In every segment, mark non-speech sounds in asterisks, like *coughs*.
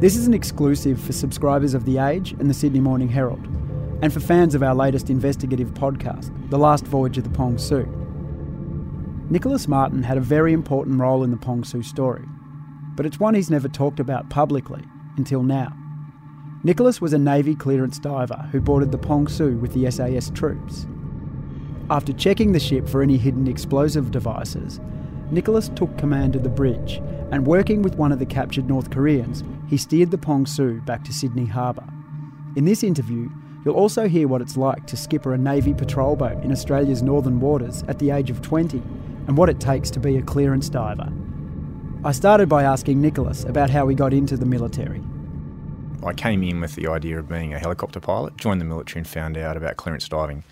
This is an exclusive for subscribers of The Age and the Sydney Morning Herald, and for fans of our latest investigative podcast, The Last Voyage of the Pong Su. Nicholas Martin had a very important role in the Pong Su story, but it's one he's never talked about publicly until now. Nicholas was a Navy clearance diver who boarded the Pong Su with the SAS troops. After checking the ship for any hidden explosive devices, Nicholas took command of the bridge and, working with one of the captured North Koreans, he steered the Pong Su back to Sydney Harbour. In this interview, you'll also hear what it's like to skipper a Navy patrol boat in Australia's northern waters at the age of 20 and what it takes to be a clearance diver. I started by asking Nicholas about how he got into the military. I came in with the idea of being a helicopter pilot, joined the military and found out about clearance diving.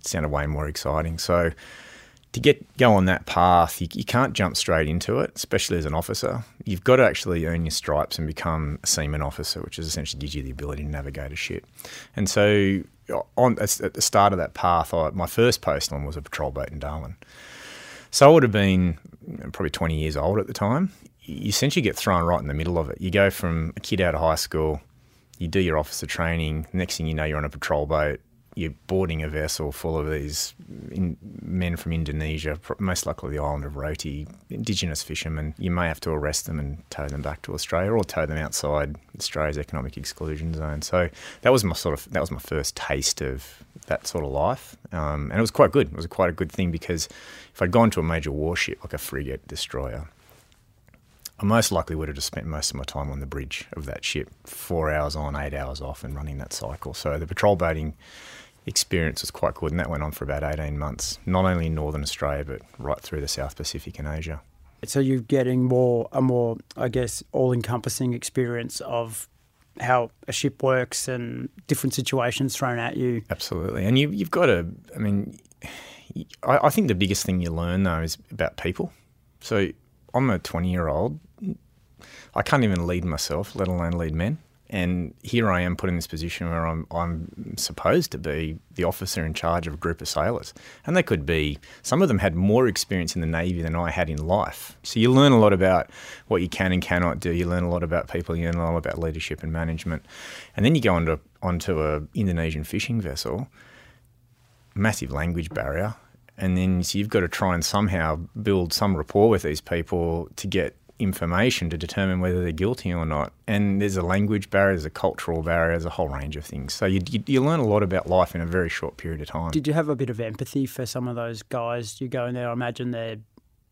It sounded way more exciting. So to get go on that path, you, you, can't jump straight into it, especially as an officer. You've got to actually earn your stripes and become a seaman officer, which is essentially gives you the ability to navigate a ship. And so, on at the start of that path, I, my first post on was a patrol boat in Darwin. So I would have been probably 20 years old at the time. You essentially get thrown right in the middle of it. You go from a kid out of high school, you do your officer training. Next thing you know, you're on a patrol boat you're boarding a vessel full of these in, men from Indonesia, most likely the island of Roti, indigenous fishermen. You may have to arrest them and tow them back to Australia, or tow them outside Australia's economic exclusion zone. So that was my sort of that was my first taste of that sort of life, um, and it was quite good. It was quite a good thing because if I'd gone to a major warship like a frigate destroyer. I most likely would have just spent most of my time on the bridge of that ship, four hours on, eight hours off, and running that cycle. So the patrol boating experience was quite good, and that went on for about 18 months, not only in Northern Australia, but right through the South Pacific and Asia. So you're getting more, a more, I guess, all encompassing experience of how a ship works and different situations thrown at you. Absolutely. And you, have got to, I mean, I, I think the biggest thing you learn, though, is about people. So I'm a 20 year old. I can't even lead myself, let alone lead men. And here I am put in this position where I'm, I'm supposed to be the officer in charge of a group of sailors. And they could be, some of them had more experience in the Navy than I had in life. So you learn a lot about what you can and cannot do. You learn a lot about people, you learn a lot about leadership and management. And then you go onto, onto a Indonesian fishing vessel, massive language barrier. And then so you've got to try and somehow build some rapport with these people to get information to determine whether they're guilty or not. And there's a language barrier, there's a cultural barrier, there's a whole range of things. So you, you, you, learn a lot about life in a very short period of time. Did you have a bit of empathy for some of those guys? You go in there, I imagine they're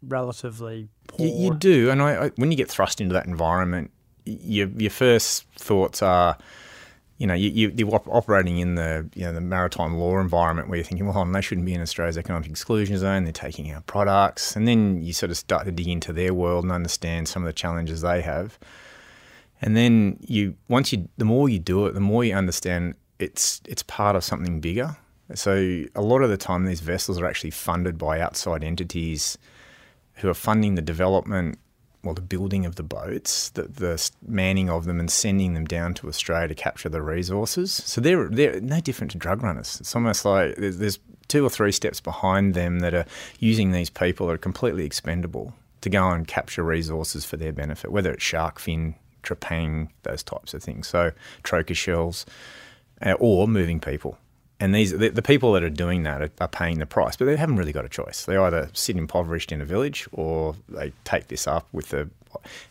relatively poor. You, you do. And I, I, when you get thrust into that environment, your, your first thoughts are, you know, you, you, are operating in the you know the maritime law environment where you're thinking, well, they shouldn't be in Australia's economic exclusion zone. They're taking our products, and then you sort of start to dig into their world and understand some of the challenges they have. And then you, once you, the more you do it, the more you understand it's it's part of something bigger. So a lot of the time, these vessels are actually funded by outside entities who are funding the development well, the building of the boats, the, the manning of them, and sending them down to Australia to capture the resources. So they're they're no different to drug runners. It's almost like there's, there's two or three steps behind them that are using these people that are completely expendable to go and capture resources for their benefit, whether it's shark fin, trepang, those types of things. So trochus shells, uh, or moving people. And these the, the, people that are doing that are, are, paying the price, but they haven't really got a choice. They either sit impoverished in a village or they take this up with the.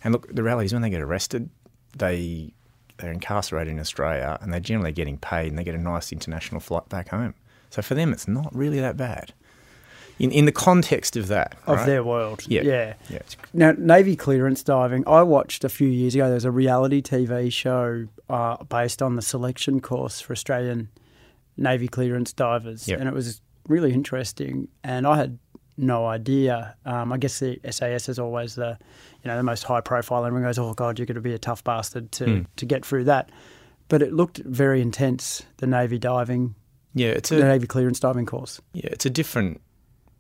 And look, the reality is when they get arrested, they they're incarcerated in Australia and they're generally getting paid and they get a nice international flight back home. So for them, it's not really that bad. In, in the context of that, of right? their world, yeah. yeah. yeah. Now, Navy clearance diving. I watched a few years ago. There was a reality TV show uh, based on the selection course for Australian Navy clearance divers, yep. and it was really interesting. And I had no idea. Um, I guess the SAS is always the, you know, the most high profile. Everyone goes, "Oh God, you're going to be a tough bastard to mm. to get through that." But it looked very intense. The Navy diving, yeah, it's a the Navy clearance diving course. Yeah, it's a different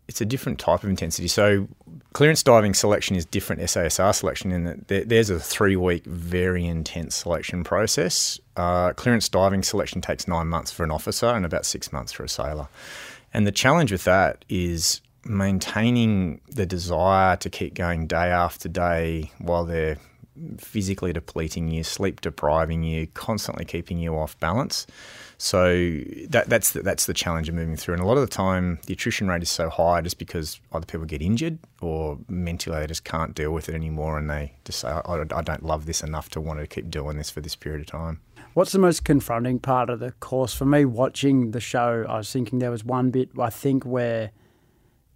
it's a different type of intensity. So clearance diving selection is different SASR selection in that there's a three week very intense selection process. Uh, clearance diving selection takes nine months for an officer and about six months for a sailor. And the challenge with that is maintaining the desire to keep going day after day while they're physically depleting you, sleep depriving you, constantly keeping you off balance. So that, that's the, that's the challenge of moving through. And a lot of the time, the attrition rate is so high just because either people get injured or mentally they just can't deal with it anymore, and they just say, I, I don't love this enough to want to keep doing this for this period of time. What's the most confronting part of the course for me? Watching the show, I was thinking there was one bit I think where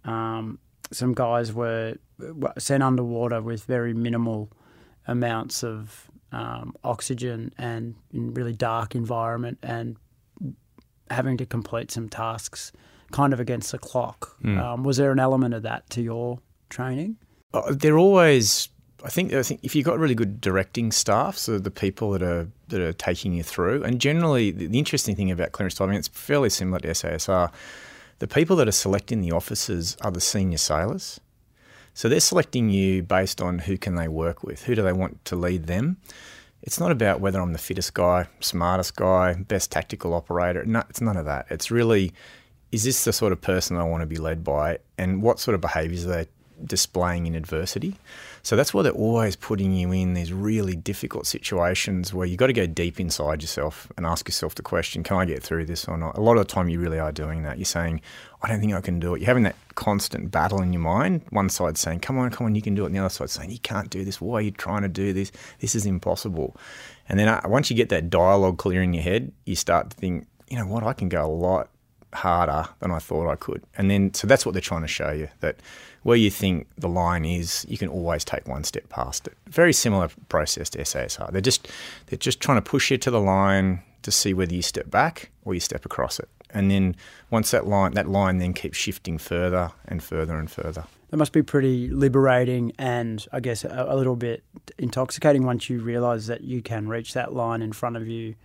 um, some guys were sent underwater with very minimal amounts of um, oxygen and in really dark environment and having to complete some tasks kind of against the clock. Mm. Um, was there an element of that to your training? Uh, they're always. I think I think if you've got really good directing staff, so the people that are that are taking you through, and generally the, the interesting thing about clearance diving, it's fairly similar to SASR. The people that are selecting the officers are the senior sailors. So they're selecting you based on who can they work with, who do they want to lead them. It's not about whether I'm the fittest guy, smartest guy, best tactical operator. No, it's none of that. It's really, is this the sort of person I want to be led by, and what sort of behaviours are they displaying in adversity? So that's why they're always putting you in these really difficult situations where you've got to go deep inside yourself and ask yourself the question, can I get through this or not? A lot of the time, you really are doing that. You're saying, I don't think I can do it. You're having that constant battle in your mind. One side saying, come on, come on, you can do it. And the other side saying, you can't do this. Why are you trying to do this? This is impossible. And then uh, once you get that dialogue clear in your head, you start to think, you know what, I can go a lot harder than I thought I could. And then, so that's what they're trying to show you that where you think the line is, you can always take one step past it. Very similar process to SASR. They're just they're just trying to push you to the line to see whether you step back or you step across it. And then once that line that line then keeps shifting further and further and further. That must be pretty liberating and I guess a, a little bit intoxicating once you realise that you can reach that line in front of you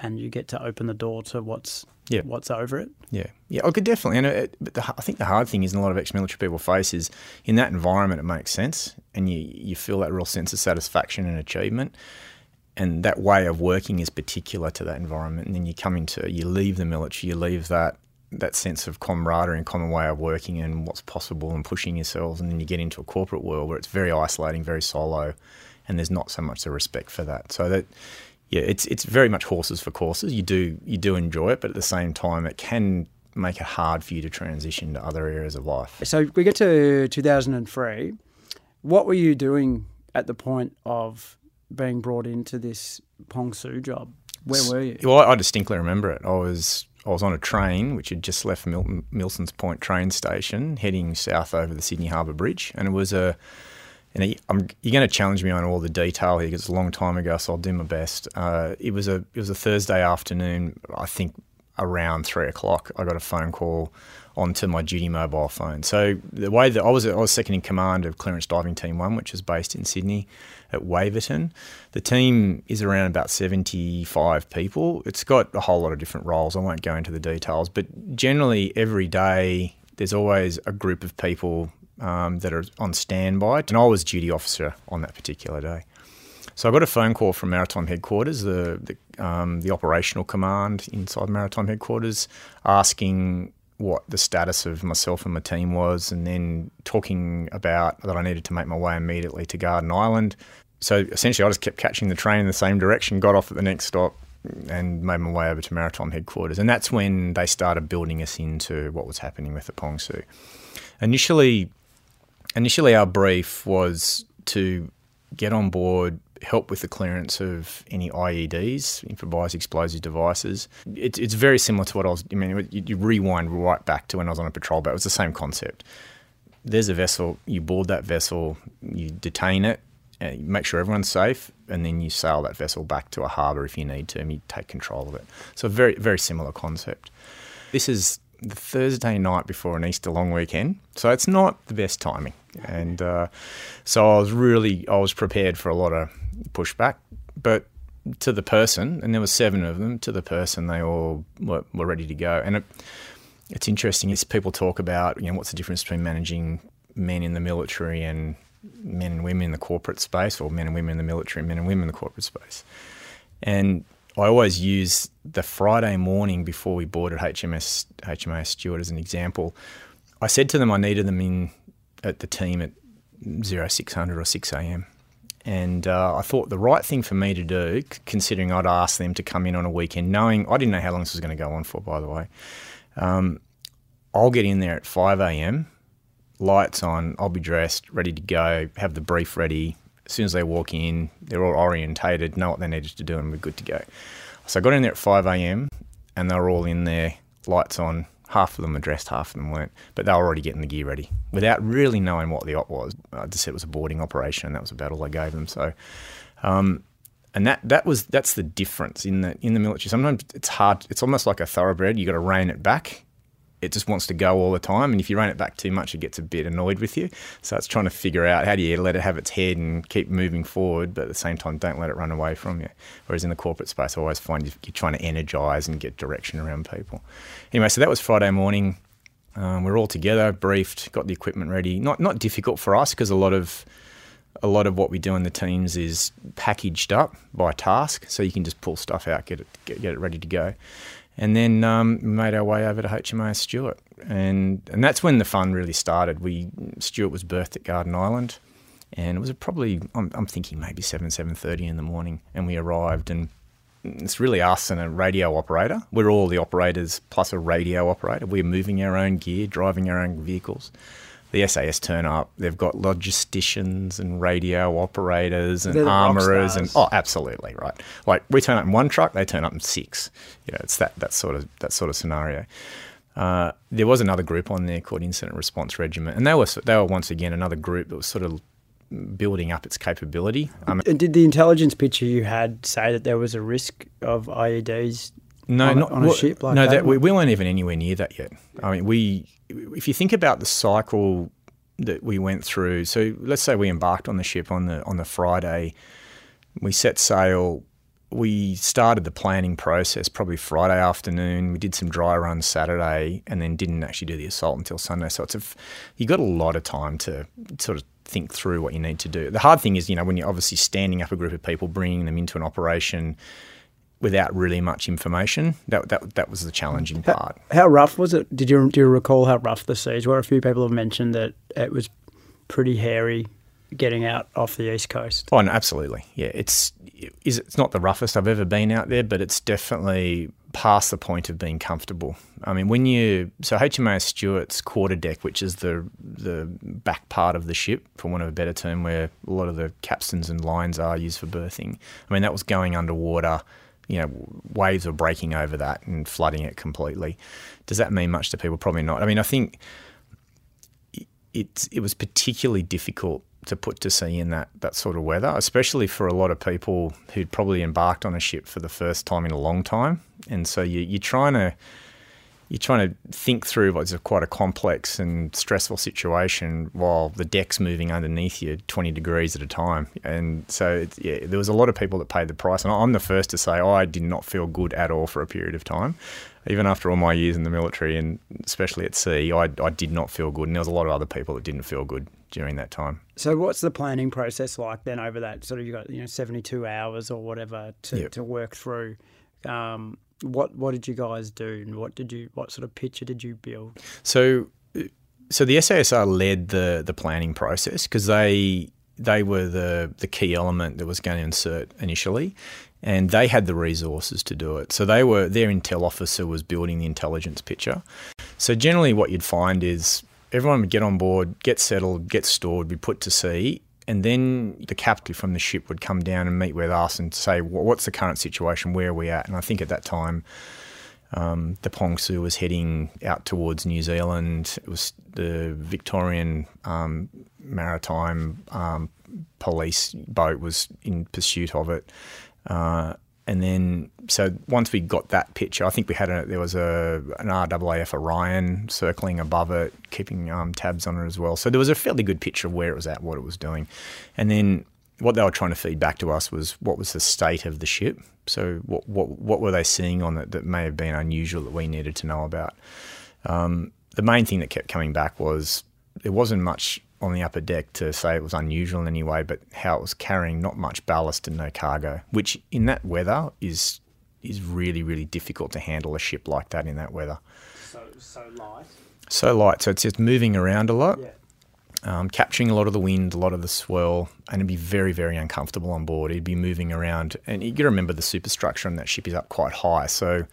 and you get to open the door to what's yeah. what's over it. Yeah, yeah, I could definitely. And it, but the, I think the hard thing is, in a lot of ex-military people face is in that environment, it makes sense, and you you feel that real sense of satisfaction and achievement, and that way of working is particular to that environment. And then you come into, you leave the military, you leave that that sense of camaraderie and common way of working and what's possible and pushing yourselves, and then you get into a corporate world where it's very isolating, very solo, and there's not so much the respect for that. So that yeah, it's it's very much horses for courses. You do you do enjoy it, but at the same time, it can make it hard for you to transition to other areas of life. So we get to 2003. What were you doing at the point of being brought into this Pong Su job? Where were you? Well, I distinctly remember it. I was I was on a train which had just left Milton, Milsons Point train station, heading south over the Sydney Harbour Bridge, and it was a I'm, you're going to challenge me on all the detail here because it's a long time ago, so I'll do my best. Uh, it was a it was a Thursday afternoon, I think around three o'clock. I got a phone call onto my duty mobile phone. So the way that I was, I was second in command of Clearance Diving Team One, which is based in Sydney at Waverton. The team is around about 75 people. It's got a whole lot of different roles. I won't go into the details, but generally every day there's always a group of people um, that are on standby, and I was duty officer on that particular day. So I got a phone call from Maritime Headquarters, the the, um, the operational command inside Maritime Headquarters, asking what the status of myself and my team was, and then talking about that I needed to make my way immediately to Garden Island. So essentially, I just kept catching the train in the same direction, got off at the next stop, and made my way over to Maritime Headquarters. And that's when they started building us into what was happening with the Pong Su. Initially, initially our brief was to get on board, help with the clearance of any IEDs, improvised explosive devices. It, it's very similar to what I was. I mean, you, you, rewind right back to when I was on a patrol boat. It was the same concept. There's a vessel. You board that vessel. You detain it. Uh, you make sure everyone's safe, and then you sail that vessel back to a harbour if you need to, and you take control of it. So, very, very similar concept. This is the Thursday night before an Easter long weekend, so it's not the best timing. And uh, so I was really I was prepared for a lot of pushback, but to the person, and there were seven of them. To the person, they all were, were ready to go. And it, it's interesting is people talk about you know what's the difference between managing men in the military and men and women in the corporate space, or men and women in the military and men and women in the corporate space. And I always use the Friday morning before we boarded HMS HMAS Stuart as an example. I said to them I needed them in at the team at 0600 or 6 a.m. And uh, I thought the right thing for me to do, considering I'd asked them to come in on a weekend, knowing I didn't know how long this was going to go on for, by the way. Um, I'll get in there at 5 a.m., lights on, I'll be dressed, ready to go, have the brief ready. As soon as they walk in, they're all orientated, know what they needed to do, and we're good to go. So I got in there at 5 a.m., and they were all in there, lights on. Half of them were dressed, half of them weren't, but they were already getting the gear ready without really knowing what the op was. I just said it was a boarding operation, and that was about all I gave them. So, um, and that that was that's the difference in the in the military. Sometimes it's hard. It's almost like a thoroughbred. You got to rein it back. It just wants to go all the time, and if you rein it back too much, it gets a bit annoyed with you. So it's trying to figure out how do you let it have its head and keep moving forward, but at the same time, don't let it run away from you. Whereas in the corporate space, I always find you- you're trying to energize and get direction around people. Anyway, so that was Friday morning. Um, we're all together, briefed, got the equipment ready. Not not difficult for us because a lot of a lot of what we do in the teams is packaged up by task, so you can just pull stuff out, get it get, get it ready to go, and then um, made our way over to HMAS Stuart, and and that's when the fun really started. We Stuart was berthed at Garden Island, and it was probably I'm, I'm thinking maybe seven seven thirty in the morning, and we arrived and. It's really us and a radio operator. We're all the operators plus a radio operator. We're moving our own gear, driving our own vehicles the SAS turn up. They've got logisticians and radio operators and the armourers and oh, absolutely right. Like we turn up in one truck, they turn up in six. You know, it's that that sort of that sort of scenario. Uh, there was another group on there called Incident Response Regiment, and they were they were once again another group that was sort of building up its capability. Um, And did the intelligence picture you had say that there was a risk of IEDs? No, on not on a well, ship like no, that? we, we weren't even anywhere near that yet. I mean, we if you think about the cycle that we went through. So let's say we embarked on the ship on the on the Friday, we set sail. We started the planning process probably Friday afternoon. We did some dry runs Saturday, and then didn't actually do the assault until Sunday. So it's a, you got a lot of time to sort of think through what you need to do. The hard thing is, you know, when you're obviously standing up a group of people, bringing them into an operation without really much information. That that that was the challenging part. How rough was it? Did you do you recall how rough the seas were? A few people have mentioned that it was pretty hairy getting out off the east coast. Oh, no, absolutely. Yeah, it's is it's not the roughest I've ever been out there, but it's definitely past the point of being comfortable. I mean, when you so HMAS Stuart's quarter deck, which is the the back part of the ship, for want of a better term, where a lot of the capstans and lines are used for berthing. I mean, that was going underwater. You know, waves were breaking over that and flooding it completely. Does that mean much to people? Probably not. I mean, I think it it was particularly difficult to put to sea in that that sort of weather, especially for a lot of people who'd probably embarked on a ship for the first time in a long time. And so you, you're trying to you're trying to think through what's a quite a complex and stressful situation while the deck's moving underneath you 20 degrees at a time. And so, it's, yeah, there was a lot of people that paid the price. And I'm the first to say I did not feel good at all for a period of time. Even after all my years in the military and especially at sea, I, I did not feel good. And there was a lot of other people that didn't feel good during that time. So what's the planning process like then over that sort of you got you know 72 hours or whatever to, Yep. to work through um, what what did you guys do and what did you what sort of picture did you build So, so the SASR led the the planning process because they they were the the key element that was going to insert initially, and they had the resources to do it. So they were their intel officer was building the intelligence picture. So generally, what you'd find is everyone would get on board, get settled, get stored, be put to sea. And then the captain from the ship would come down and meet with us and say, "What's the current situation? Where are we at?" And I think at that time, um, the Pong Su was heading out towards New Zealand. It was the Victorian um, Maritime um, Police boat was in pursuit of it. Uh, and then, so once we got that picture, I think we had a there was a an RAAF Orion circling above it, keeping um, tabs on it as well. So there was a fairly good picture of where it was at, what it was doing, and then what they were trying to feed back to us was what was the state of the ship. So what what what were they seeing on it that may have been unusual that we needed to know about? Um, the main thing that kept coming back was there wasn't much on the upper deck to say it was unusual in any way, but how it was carrying not much ballast and no cargo, which in that weather is is really really difficult to handle a ship like that in that weather. so so light So light, so it's just moving around a lot. um, capturing a lot of the wind, a lot of the swell, and it'd be very, very uncomfortable on board. It'd be moving around, and you got to remember the superstructure on that ship is up quite high, so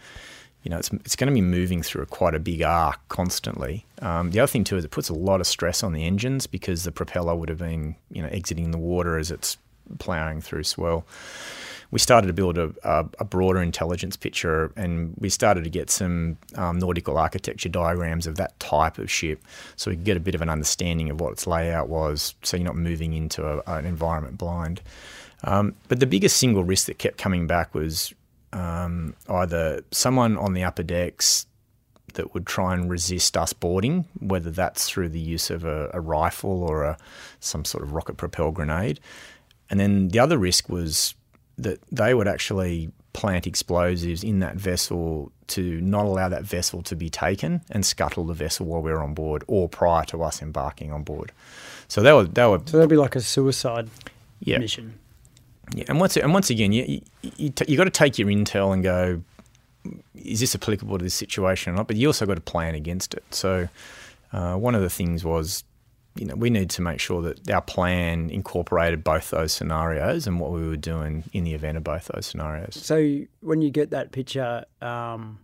you know it's it's going to be moving through a, quite a big arc constantly. Um, the other thing too is it puts a lot of stress on the engines because the propeller would have been you know exiting the water as it's ploughing through swell we started to build a, a, a, broader intelligence picture and we started to get some um, nautical architecture diagrams of that type of ship so we could get a bit of an understanding of what its layout was so you're not moving into a, an environment blind. Um, but the biggest single risk that kept coming back was um, either someone on the upper decks that would try and resist us boarding, whether that's through the use of a, a rifle or a, some sort of rocket propelled grenade. And then the other risk was that they would actually plant explosives in that vessel to not allow that vessel to be taken and scuttle the vessel while we are on board or prior to us embarking on board. So that would that would so that'd be like a suicide yeah. mission. Yeah, and once and once again, you you, you, got to take your intel and go, is this applicable to this situation or not? But you also got to plan against it. So uh, one of the things was you know, we need to make sure that our plan incorporated both those scenarios and what we were doing in the event of both those scenarios. So when you get that picture, um,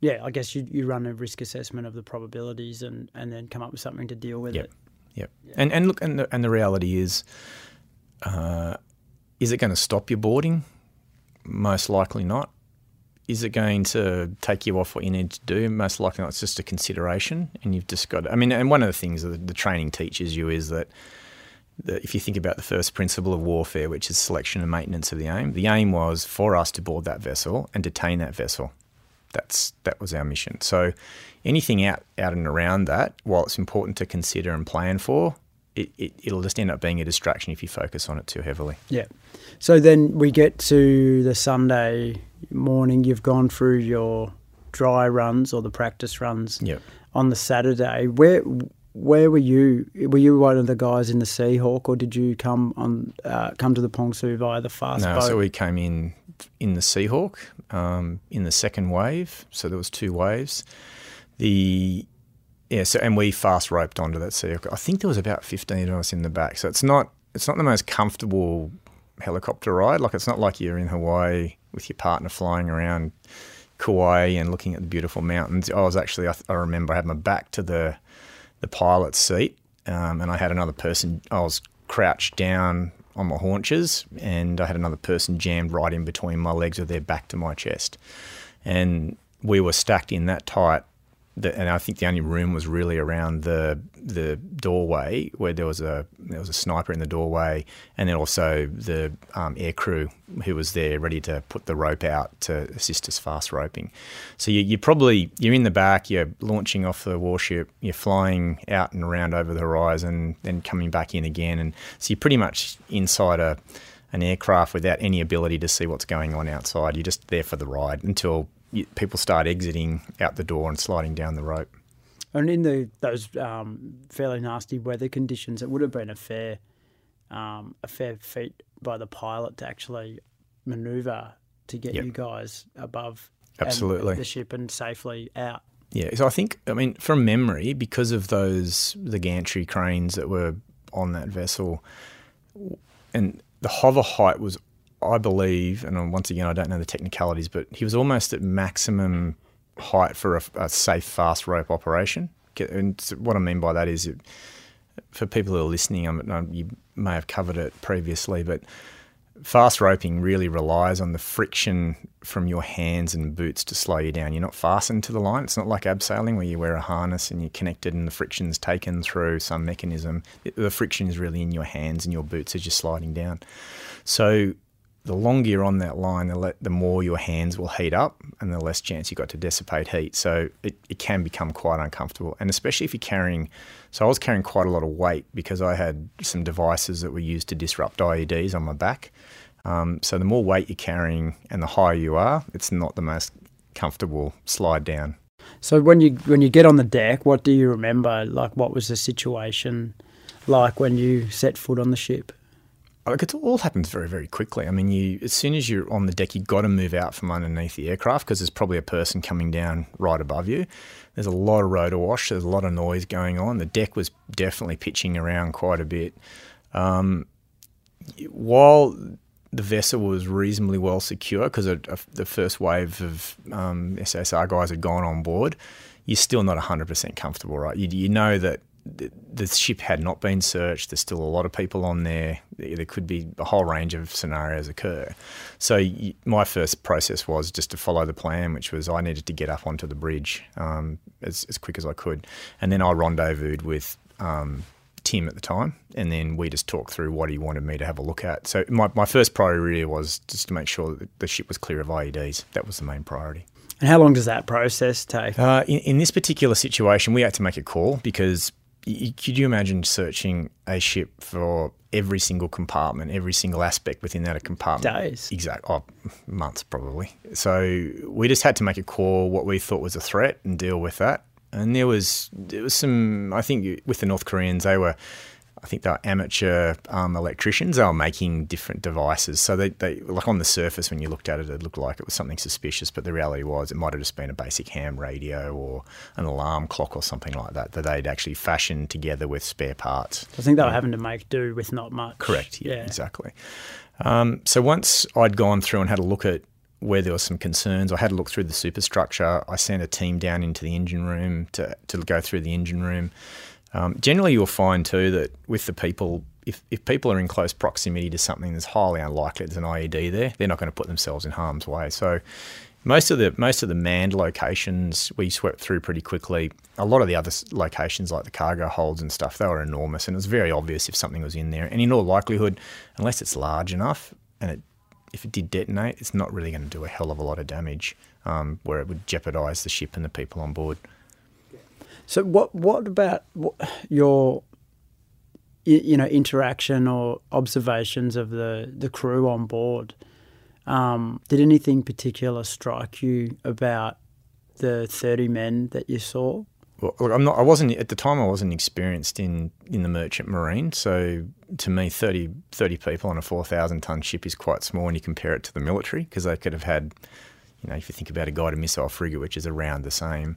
yeah, I guess you, you run a risk assessment of the probabilities and, and then come up with something to deal with yep. it. Yep. Yeah. And and look, and the, and the reality is, uh, is it going to stop your boarding? Most likely not is it going to take you off what you need to do? Most likely not. It's just a consideration, and you've just got. I mean, and one of the things that the training teaches you is that, if you think about the first principle of warfare, which is selection and maintenance of the aim, the aim was for us to board that vessel and detain that vessel. That's that was our mission. So, anything out out and around that, while it's important to consider and plan for, it, it, it'll just end up being a distraction if you focus on it too heavily. Yeah. So then we get to the Sunday morning. You've gone through your dry runs or the practice runs yep. on the Saturday. Where where were you? Were you one of the guys in the Seahawk, or did you come on uh, come to the Pong Su via the fast no, boat? so we came in in the Seahawk um, in the second wave. So there was two waves. The yeah, so and we fast roped onto that Seahawk. I think there was about fifteen of us in the back. So it's not it's not the most comfortable helicopter ride. Like it's not like you're in Hawaii with your partner flying around Kauai and looking at the beautiful mountains. I was actually I, I remember I had my back to the the pilot's seat, um, and I had another person. I was crouched down on my haunches, and I had another person jammed right in between my legs with their back to my chest, and we were stacked in that tight the, and I think the only room was really around the the doorway where there was a there was a sniper in the doorway, and then also the um, air crew who was there ready to put the rope out to assist us fast roping. So you, you probably you're in the back, you're launching off the warship, you're flying out and around over the horizon, then coming back in again, and so you're pretty much inside a an aircraft without any ability to see what's going on outside. You're just there for the ride until people start exiting out the door and sliding down the rope. And in the those um, fairly nasty weather conditions, it would have been a fair um, a fair feat by the pilot to actually manoeuvre to get yep. you guys above absolutely the ship and safely out. Yeah, so I think I mean from memory, because of those the gantry cranes that were on that vessel, and the hover height was I believe, and once again, I don't know the technicalities, but he was almost at maximum height for a, a safe fast rope operation. And what I mean by that is, for people who are listening, I'm, you may have covered it previously, but fast roping really relies on the friction from your hands and boots to slow you down. You're not fastened to the line. It's not like abseiling where you wear a harness and you're connected and the friction's taken through some mechanism. The friction is really in your hands and your boots as you're sliding down. So the longer you're on that line, the, le- the more your hands will heat up and the less chance you've got to dissipate heat. So it, it can become quite uncomfortable. And especially if you're carrying, so I was carrying quite a lot of weight because I had some devices that were used to disrupt IEDs on my back. Um, so the more weight you're carrying and the higher you are, it's not the most comfortable slide down. So when you when you get on the deck, what do you remember? Like what was the situation like when you set foot on the ship? Like it all happens very very quickly. I mean, you as soon as you're on the deck, you've got to move out from underneath the aircraft because there's probably a person coming down right above you. There's a lot of rotor wash. There's a lot of noise going on. The deck was definitely pitching around quite a bit. Um, while the vessel was reasonably well secure because the first wave of um, SASR guys had gone on board, you're still not 100% comfortable, right? You, you know that the ship had not been searched. There's still a lot of people on there. There could be a whole range of scenarios occur. So my first process was just to follow the plan, which was I needed to get up onto the bridge um, as, as quick as I could, and then I rendezvoused with um, Tim at the time, and then we just talked through what he wanted me to have a look at. So my, my first priority was just to make sure that the ship was clear of IEDs. That was the main priority. And how long does that process take? Uh, in, in this particular situation, we had to make a call because could you imagine searching a ship for every single compartment, every single aspect within that compartment? Days. Exactly. Oh, months probably. So we just had to make a call what we thought was a threat and deal with that. And there was there was some I think with the North Koreans they were I think they're amateur um, electricians. They were making different devices. So they, they, like on the surface, when you looked at it, it looked like it was something suspicious. But the reality was, it might have just been a basic ham radio or an alarm clock or something like that that they'd actually fashioned together with spare parts. I think they were having to make do with not much. Correct. Yeah, yeah. exactly. Um, so once I'd gone through and had a look at where there were some concerns. I had a look through the superstructure. I sent a team down into the engine room to, to go through the engine room. Um, generally, you'll find too that with the people, if, if people are in close proximity to something that's highly unlikely there's an IED there, they're not going to put themselves in harm's way. So most of the most of the manned locations we swept through pretty quickly. A lot of the other locations, like the cargo holds and stuff, they were enormous, and it was very obvious if something was in there. And in all likelihood, unless it's large enough and it if it did detonate, it's not really going to do a hell of a lot of damage um, where it would jeopardise the ship and the people on board. So what what about your you know interaction or observations of the the crew on board? Um, did anything particular strike you about the thirty men that you saw? Well, look, I'm not. I wasn't at the time. I wasn't experienced in in the merchant marine. So to me, 30, 30 people on a four thousand ton ship is quite small when you compare it to the military because they could have had, you know, if you think about a guided missile frigate, which is around the same.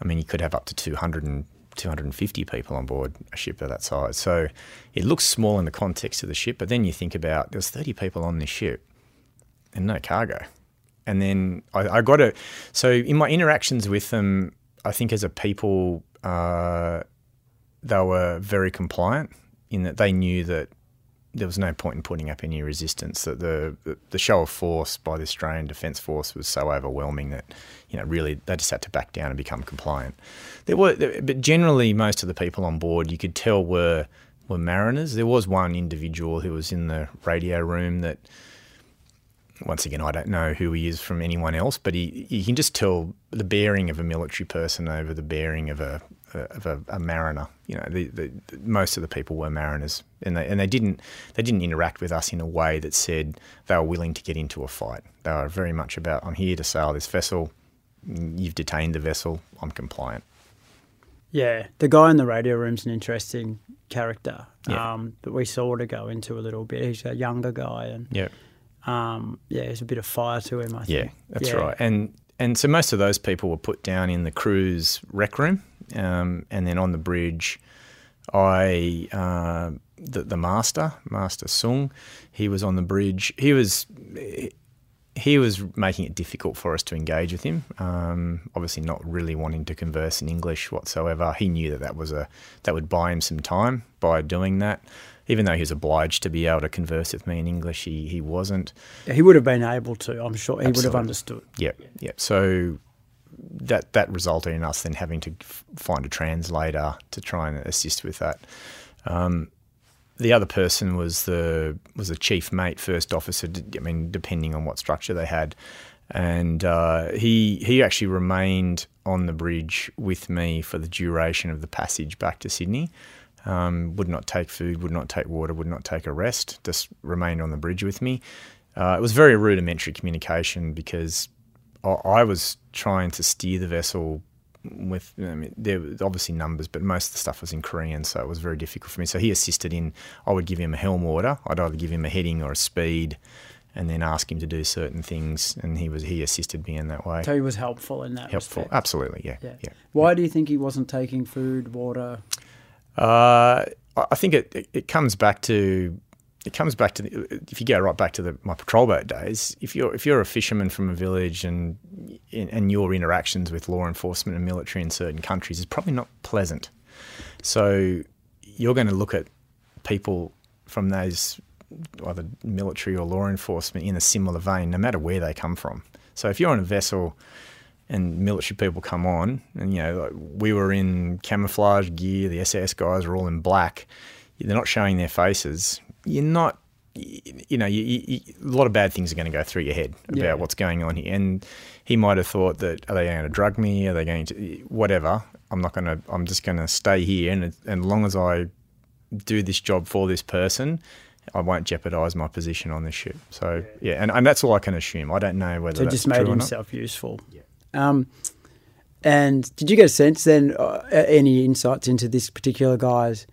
I mean, you could have up to 200 and 250 people on board a ship of that size. So it looks small in the context of the ship, but then you think about there's 30 people on this ship and no cargo. And then I, I got to, so in my interactions with them, I think as a people, uh, they were very compliant in that they knew that there was no point in putting up any resistance. That the the show of force by the Australian Defence Force was so overwhelming that you know really they just had to back down and become compliant. There were, but generally most of the people on board you could tell were were mariners. There was one individual who was in the radio room that. Once again, I don't know who he is from anyone else, but he you can just tell the bearing of a military person over the bearing of a of a, a mariner. You know, the, the, most of the people were mariners, and they and they didn't they didn't interact with us in a way that said they were willing to get into a fight. They were very much about I'm here to sail this vessel. You've detained the vessel. I'm compliant. Yeah, the guy in the radio room's an interesting character yeah. um, that we sort of go into a little bit. He's a younger guy, and yeah, um, yeah, there's a bit of fire to him. I think. Yeah, that's yeah. right. And and so most of those people were put down in the crew's rec room, um, and then on the bridge, I uh, the, the master, Master Sung, he was on the bridge. He was he was making it difficult for us to engage with him. Um, obviously, not really wanting to converse in English whatsoever. He knew that that was a that would buy him some time by doing that. Even though he was obliged to be able to converse with me in English, he, he wasn't. He would have been able to. I'm sure he Absolutely. would have understood. Yep, yep. So that that resulted in us then having to find a translator to try and assist with that. Um, the other person was the was the chief mate, first officer. I mean, depending on what structure they had, and uh, he he actually remained on the bridge with me for the duration of the passage back to Sydney. Um, would not take food, would not take water, would not take a rest. Just remained on the bridge with me. Uh, it was very rudimentary communication because I was trying to steer the vessel with I mean, there were obviously numbers, but most of the stuff was in Korean, so it was very difficult for me. So he assisted in. I would give him a helm order. I'd either give him a heading or a speed, and then ask him to do certain things, and he was he assisted me in that way. So he was helpful in that. Helpful, respect. absolutely, yeah, Yeah. yeah. Why do you think he wasn't taking food, water? Uh, I think it, it comes back to it comes back to the, if you go right back to the, my patrol boat days. If you're if you're a fisherman from a village and and your interactions with law enforcement and military in certain countries is probably not pleasant. So you're going to look at people from those either military or law enforcement in a similar vein, no matter where they come from. So if you're on a vessel and military people come on, and you know, like we were in camouflage gear, the SAS guys were all in black. They're not showing their faces. You're not, you know, you, you, a lot of bad things are going to go through your head about Yeah. what's going on here. And he might have thought that are they going to drug me? Are they going to whatever? I'm not going to. I'm just going to stay here, and and as long as I do this job for this person, I won't jeopardise my position on this ship. So yeah, and, and that's all I can assume. I don't know whether So that's just made true or not. himself useful. Um, and did you get a sense then, uh, any insights into this particular guy's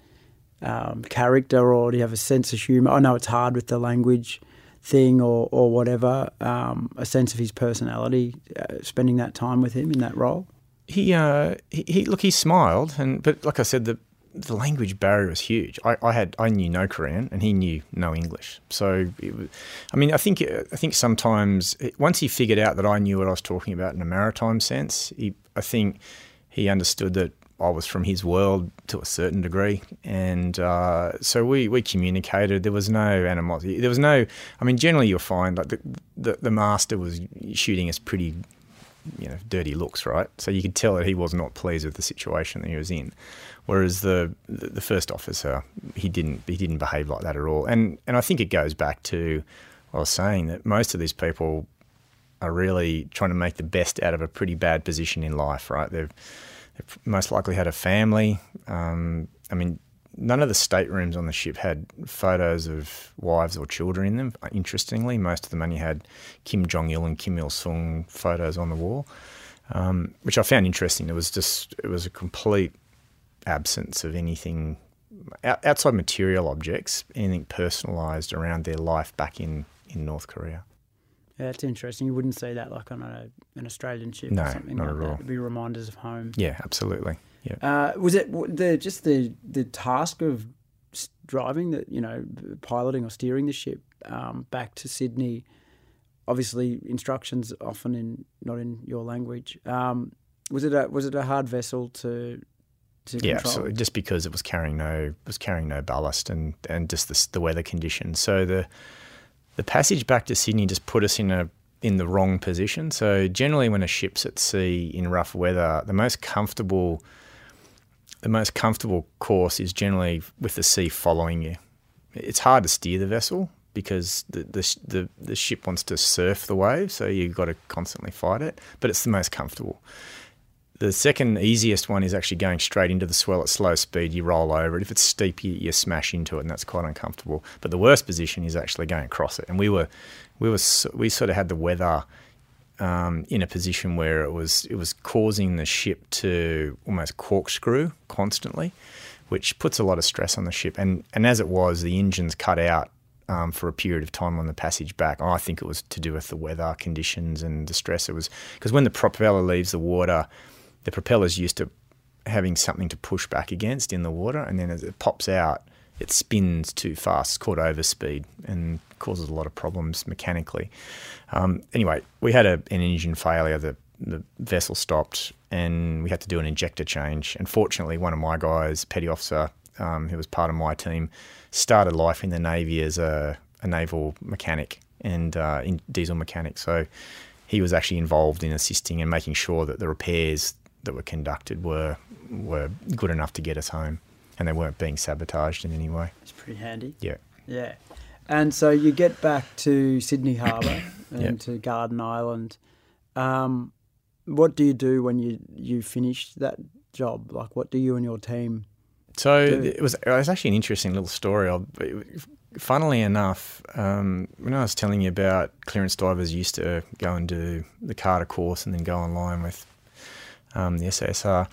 um, character, or do you have a sense of humour? I know it's hard with the language thing or, or whatever, um, a sense of his personality, uh, spending that time with him in that role? he uh he, he look he smiled and but like I said the the language barrier was huge. I, I had I knew no Korean and he knew no English. So it was, I mean I think I think sometimes once he figured out that I knew what I was talking about in a maritime sense, he I think he understood that I was from his world to a certain degree, and uh, so we, we communicated. There was no animosity. There was no. I mean, generally you'll find like the the, the master was shooting us pretty you know, dirty looks, right? So you could tell that he was not pleased with the situation that he was in. Whereas the the the first officer, he didn't he didn't behave like that at all. And and I think it goes back to what I was saying that most of these people are really trying to make the best out of a pretty bad position in life, right? They've most likely had a family. Um, I mean, none of the staterooms on the ship had photos of wives or children in them. Interestingly, most of them only had Kim Jong Il and Kim Il Sung photos on the wall, um, which I found interesting. It was just it was a complete absence of anything outside material objects, anything personalised around their life back in in North Korea. Yeah, it's interesting. You wouldn't see that like on a, an Australian ship No, or something not like at that. all. It'd be reminders of home. Yeah, absolutely. Yeah. Uh, was it the just the the task of driving that you know piloting or steering the ship um, back to Sydney? Obviously, instructions often in not in your language. Um, was it a was it a hard vessel to to Yeah, control? absolutely. Just because it was carrying no was carrying no ballast and and just the, the weather conditions. So the the passage back to Sydney just put us in a in the wrong position. So generally, when a ship's at sea in rough weather, the most comfortable the most comfortable course is generally with the sea following you. It's hard to steer the vessel because the the the, the ship wants to surf the wave, so you've got to constantly fight it. But it's the most comfortable. The second easiest one is actually going straight into the swell at slow speed. You roll over it. If it's steep, you, you smash into it, and that's quite uncomfortable. But the worst position is actually going across it. And we were, we were, we sort of had the weather um, in a position where it was it was causing the ship to almost corkscrew constantly, which puts a lot of stress on the ship. And and as it was, the engines cut out um, for a period of time on the passage back. I think it was to do with the weather conditions and the stress. It was because when the propeller leaves the water, the propeller's used to having something to push back against in the water, and then as it pops out, it spins too fast. It's called overspeed and causes a lot of problems mechanically. Um, anyway, we had a, an engine failure. The the vessel stopped, and we had to do an injector change. And fortunately, one of my guys, petty officer, um, who was part of my team, started life in the navy as a, a naval mechanic and uh, in diesel mechanic. So he was actually involved in assisting and making sure that the repairs that were conducted were were good enough to get us home, and they weren't being sabotaged in any way. It's pretty handy. Yeah. Yeah. And so you get back to Sydney Harbour *coughs* and Yep. to Garden Island. Um, what do you do when you, you finish that job? Like, what do you and your team? So do. it was it was actually an interesting little story. I'll- Funnily enough, um, when I was telling you about clearance divers used to go and do the Carter course and then go online with um, the SASR.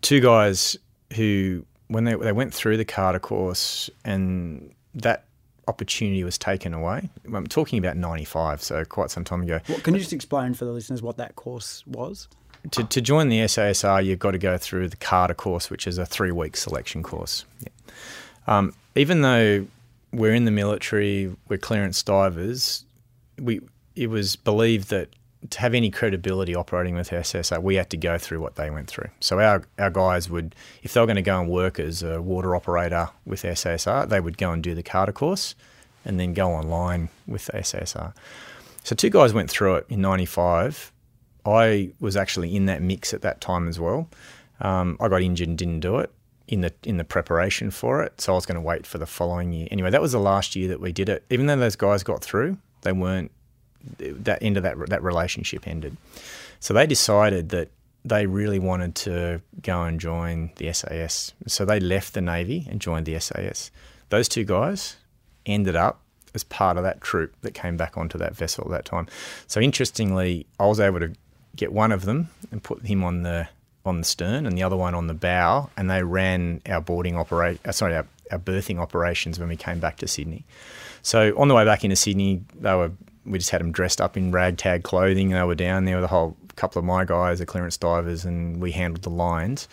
Two guys who, when they they went through the Carter course, and that opportunity was taken away. I'm talking about '95, so quite some time ago. What, can you just explain for the listeners what that course was? To, to join the SASR, you've got to go through the Carter course, which is a three week selection course. Yeah. Um, even though we're in the military, we're clearance divers, we it was believed that to have any credibility operating with SASR, we had to go through what they went through. So our, our guys would, if they were going to go and work as a water operator with SASR, they would go and do the Carter course and then go online with SASR. So two guys went through it in 95. I was actually in that mix at that time as well. Um, I got injured and didn't do it in the in the preparation for it. So I was going to wait for the following year. Anyway, that was the last year that we did it. Even though those guys got through, they weren't that end of that that relationship ended. So they decided that they really wanted to go and join the SAS. So they left the Navy and joined the SAS. Those two guys ended up as part of that troop that came back onto that vessel at that time. So interestingly, I was able to get one of them and put him on the on the stern and the other one on the bow, and they ran our boarding operate. Uh, sorry, our, our berthing operations when we came back to Sydney. So on the way back into Sydney, they were we just had them dressed up in ragtag clothing. They were down there with a whole couple of my guys, the clearance divers, and we handled the lines.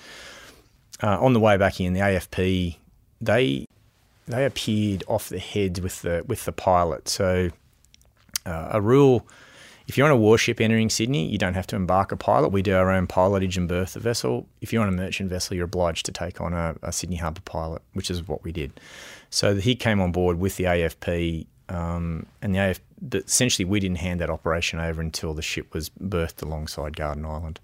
Uh, on the way back in, the AFP they they appeared off the head with the with the pilot. So uh, a rule: if you're on a warship entering Sydney, you don't have to embark a pilot. We do our own pilotage and berth the vessel. If you're on a merchant vessel, you're obliged to take on a, a Sydney Harbour pilot, which is what we did. So he came on board with the AFP um, and the AF, essentially, we didn't hand that operation over until the ship was berthed alongside Garden Island.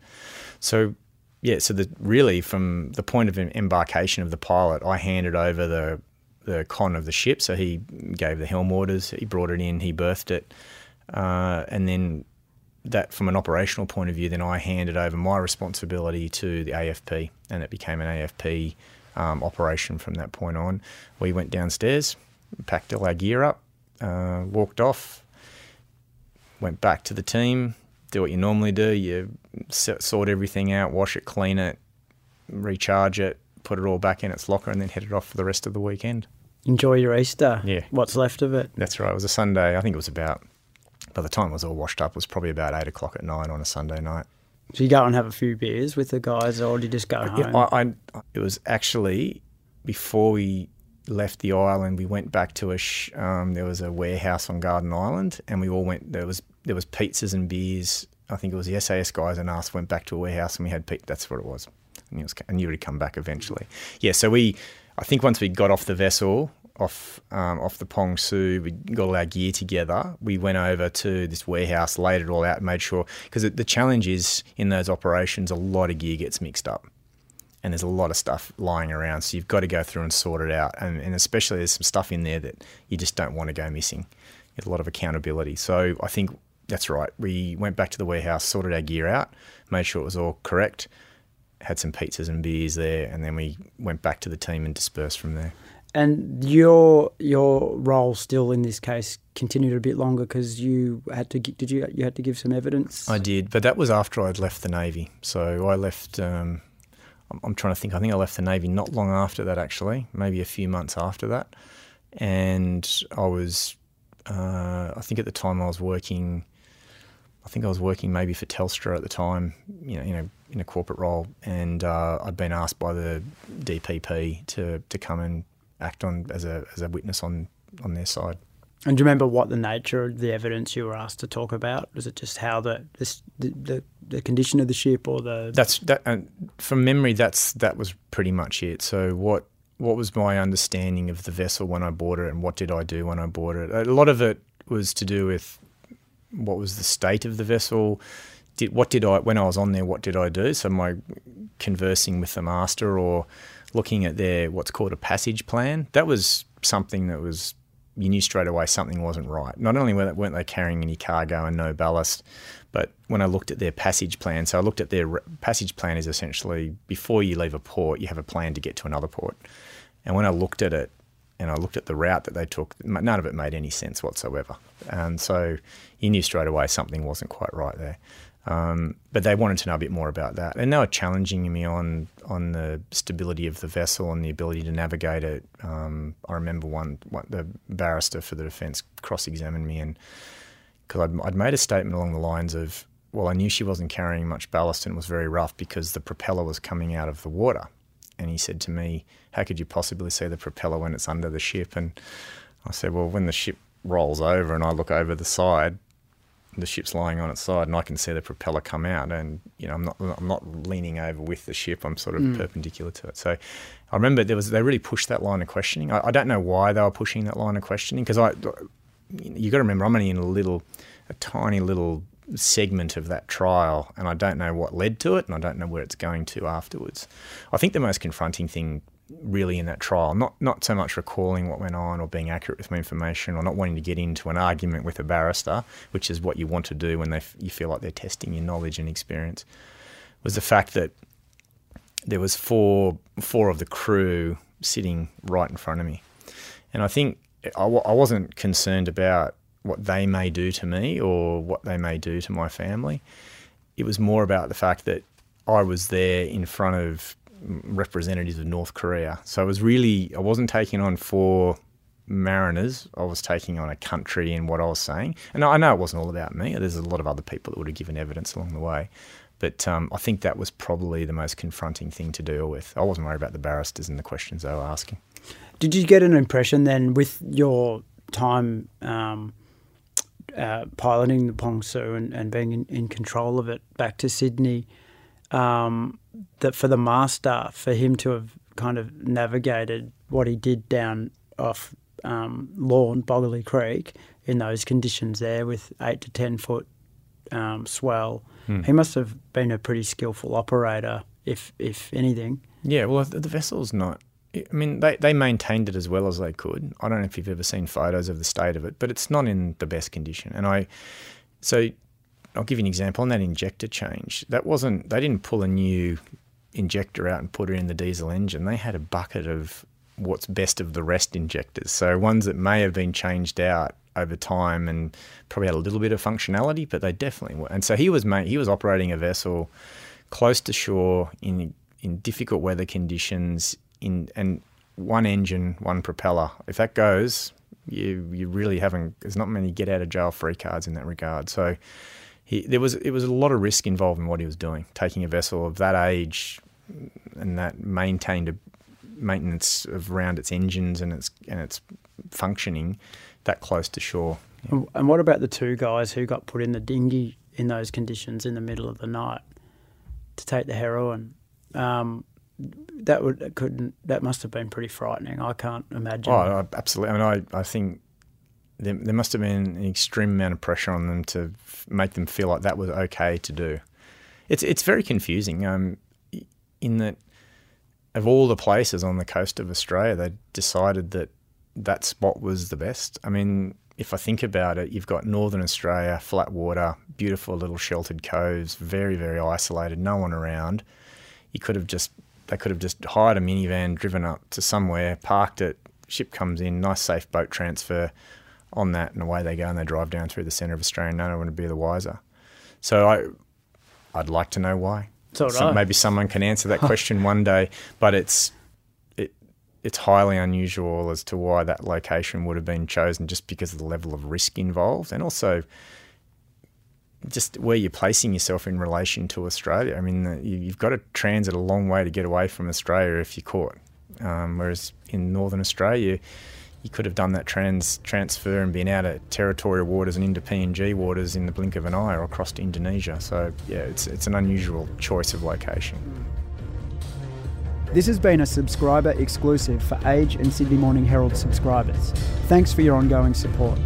So, yeah, so the, really from the point of embarkation of the pilot, I handed over the the con of the ship. So he gave the helm orders, he brought it in, he berthed it, uh, and then that from an operational point of view, then I handed over my responsibility to the AFP, and it became an AFP um, operation from that point on. We went downstairs, packed all our gear up, uh, walked off, went back to the team, do what you normally do. You sort everything out, wash it, clean it, recharge it, put it all back in its locker, and then headed off for the rest of the weekend. Enjoy your Easter. Yeah. What's left of it? That's right. It was a Sunday. I think it was about, by the time it was all washed up, it was probably about eight o'clock at night on a Sunday night. So you go and have a few beers with the guys, or did you just go home? Yeah, I, I, it was actually before we left the island, we went back to a sh- um, there was a warehouse on Garden Island, and we all went. There was there was pizzas and beers. I think it was the SAS guys and us went back to a warehouse, and we had pizza. That's what it was. And, it was, and you would come back eventually. Yeah. So we, I think once we got off the vessel, off um, off the Pong Su, we got all our gear together. We went over to this warehouse, laid it all out, made sure because the challenge is in those operations, a lot of gear gets mixed up and there's a lot of stuff lying around. So you've got to go through and sort it out. And, and especially there's some stuff in there that you just don't want to go missing. There's a lot of accountability. So I think that's right. We went back to the warehouse, sorted our gear out, made sure it was all correct, had some pizzas and beers there, and then we went back to the team and dispersed from there. And your your role still in this case continued a bit longer because you had to did you you had to give some evidence. I did, but that was after I'd left the navy. So I left um, I'm, trying to think. I think I left the Navy not long after that, actually, maybe a few months after that. And I was, uh, I think at the time I was working, I think I was working maybe for Telstra at the time, you know, you know, in a corporate role, and uh, I'd been asked by the DPP to to come and act on as a as a witness on on their side. And do you remember what the nature of the evidence you were asked to talk about? Was it just how the the, the, the condition of the ship or the That's that and from memory that's that was pretty much it. So what what was my understanding of the vessel when I bought it and what did I do when I bought it? A lot of it was to do with what was the state of the vessel, did what did I when I was on there what did I do? So my conversing with the master or looking at their what's called a passage plan. That was something that was you knew straight away something wasn't right. Not only weren't they carrying any cargo and no ballast, but when I looked at their passage plan, so I looked at their passage plan is essentially before you leave a port, you have a plan to get to another port. And when I looked at it, and I looked at the route that they took, none of it made any sense whatsoever. And so you knew straight away something wasn't quite right there. Um, but they wanted to know a bit more about that, and they were challenging me on on the stability of the vessel and the ability to navigate it. Um, I remember one, one, the barrister for the defence cross-examined me, and because I'd, I'd made a statement along the lines of, "Well, I knew she wasn't carrying much ballast and it was very rough because the propeller was coming out of the water." And he said to me, "How could you possibly see the propeller when it's under the ship?" And I said, "Well, when the ship rolls over and I look over the side, the ship's lying on its side and I can see the propeller come out and you know I'm not I'm not leaning over with the ship I'm sort of mm. perpendicular to it. So I remember there was they really pushed that line of questioning. I, I don't know why they were pushing that line of questioning because I you got to remember I'm only in a little a tiny little segment of that trial and I don't know what led to it and I don't know where it's going to afterwards. I think the most confronting thing really in that trial. Not not so much recalling what went on or being accurate with my information or not wanting to get into an argument with a barrister, which is what you want to do when they you feel like they're testing your knowledge and experience. Was the fact that there was four four of the crew sitting right in front of me, and I think I w- I wasn't concerned about what they may do to me or what they may do to my family. It was more about the fact that I was there in front of representatives of North Korea. So it was really, I wasn't taking on four mariners. I was taking on a country in what I was saying. And I know it wasn't all about me. There's a lot of other people that would have given evidence along the way. But um, I think that was probably the most confronting thing to deal with. I wasn't worried about the barristers and the questions they were asking. Did you get an impression then with your time um, uh, piloting the Pong Su and, and being in, in, control of it back to Sydney? Um, that for the master, for him to have kind of navigated what he did down off um, Lorne, Boggaley Creek, in those conditions there with eight to ten foot um, swell, hmm. he must have been a pretty skillful operator, if if anything. Yeah, well, the, the vessel's not. I mean, they, they maintained it as well as they could. I don't know if you've ever seen photos of the state of it, but it's not in the best condition. And I, so I'll give you an example on that injector change. That wasn't they didn't pull a new injector out and put it in the diesel engine. They had a bucket of what's best of the rest injectors. So ones that may have been changed out over time and probably had a little bit of functionality, but they definitely were. And so he was made, he was operating a vessel close to shore in in difficult weather conditions in and one engine, one propeller. If that goes, you you really haven't. There's not many get out of jail free cards in that regard. So he, there was it was a lot of risk involved in what he was doing, taking a vessel of that age and that maintained a maintenance of around its engines and its and its functioning that close to shore. Yeah. And what about the two guys who got put in the dinghy in those conditions in the middle of the night to take the heroin? Um, that would couldn't that must have been pretty frightening. I can't imagine. Oh, absolutely. I mean, I, I think there, there must have been an extreme amount of pressure on them to f- make them feel like that was okay to do. It's it's very confusing. Um, in that of all the places on the coast of Australia, they decided that that spot was the best. I mean, if I think about it, you've got Northern Australia, flat water, beautiful little sheltered coves, very very isolated, no one around. You could have just they could have just hired a minivan, driven up to somewhere, parked it, ship comes in, nice safe boat transfer on that, and away they go, and they drive down through the centre of Australia. And no one would be the wiser. So I, I'd like to know why. So, so maybe someone can answer that *laughs* question one day, but it's it it's highly unusual as to why that location would have been chosen, just because of the level of risk involved, and also just where you're placing yourself in relation to Australia. I mean, you've got to transit a long way to get away from Australia if you're caught. Um, whereas in Northern Australia, you could have done that trans transfer and been out of territorial waters and into PNG waters in the blink of an eye or across to Indonesia. So yeah, it's it's an unusual choice of location. This has been a subscriber exclusive for Age and Sydney Morning Herald subscribers. Thanks for your ongoing support.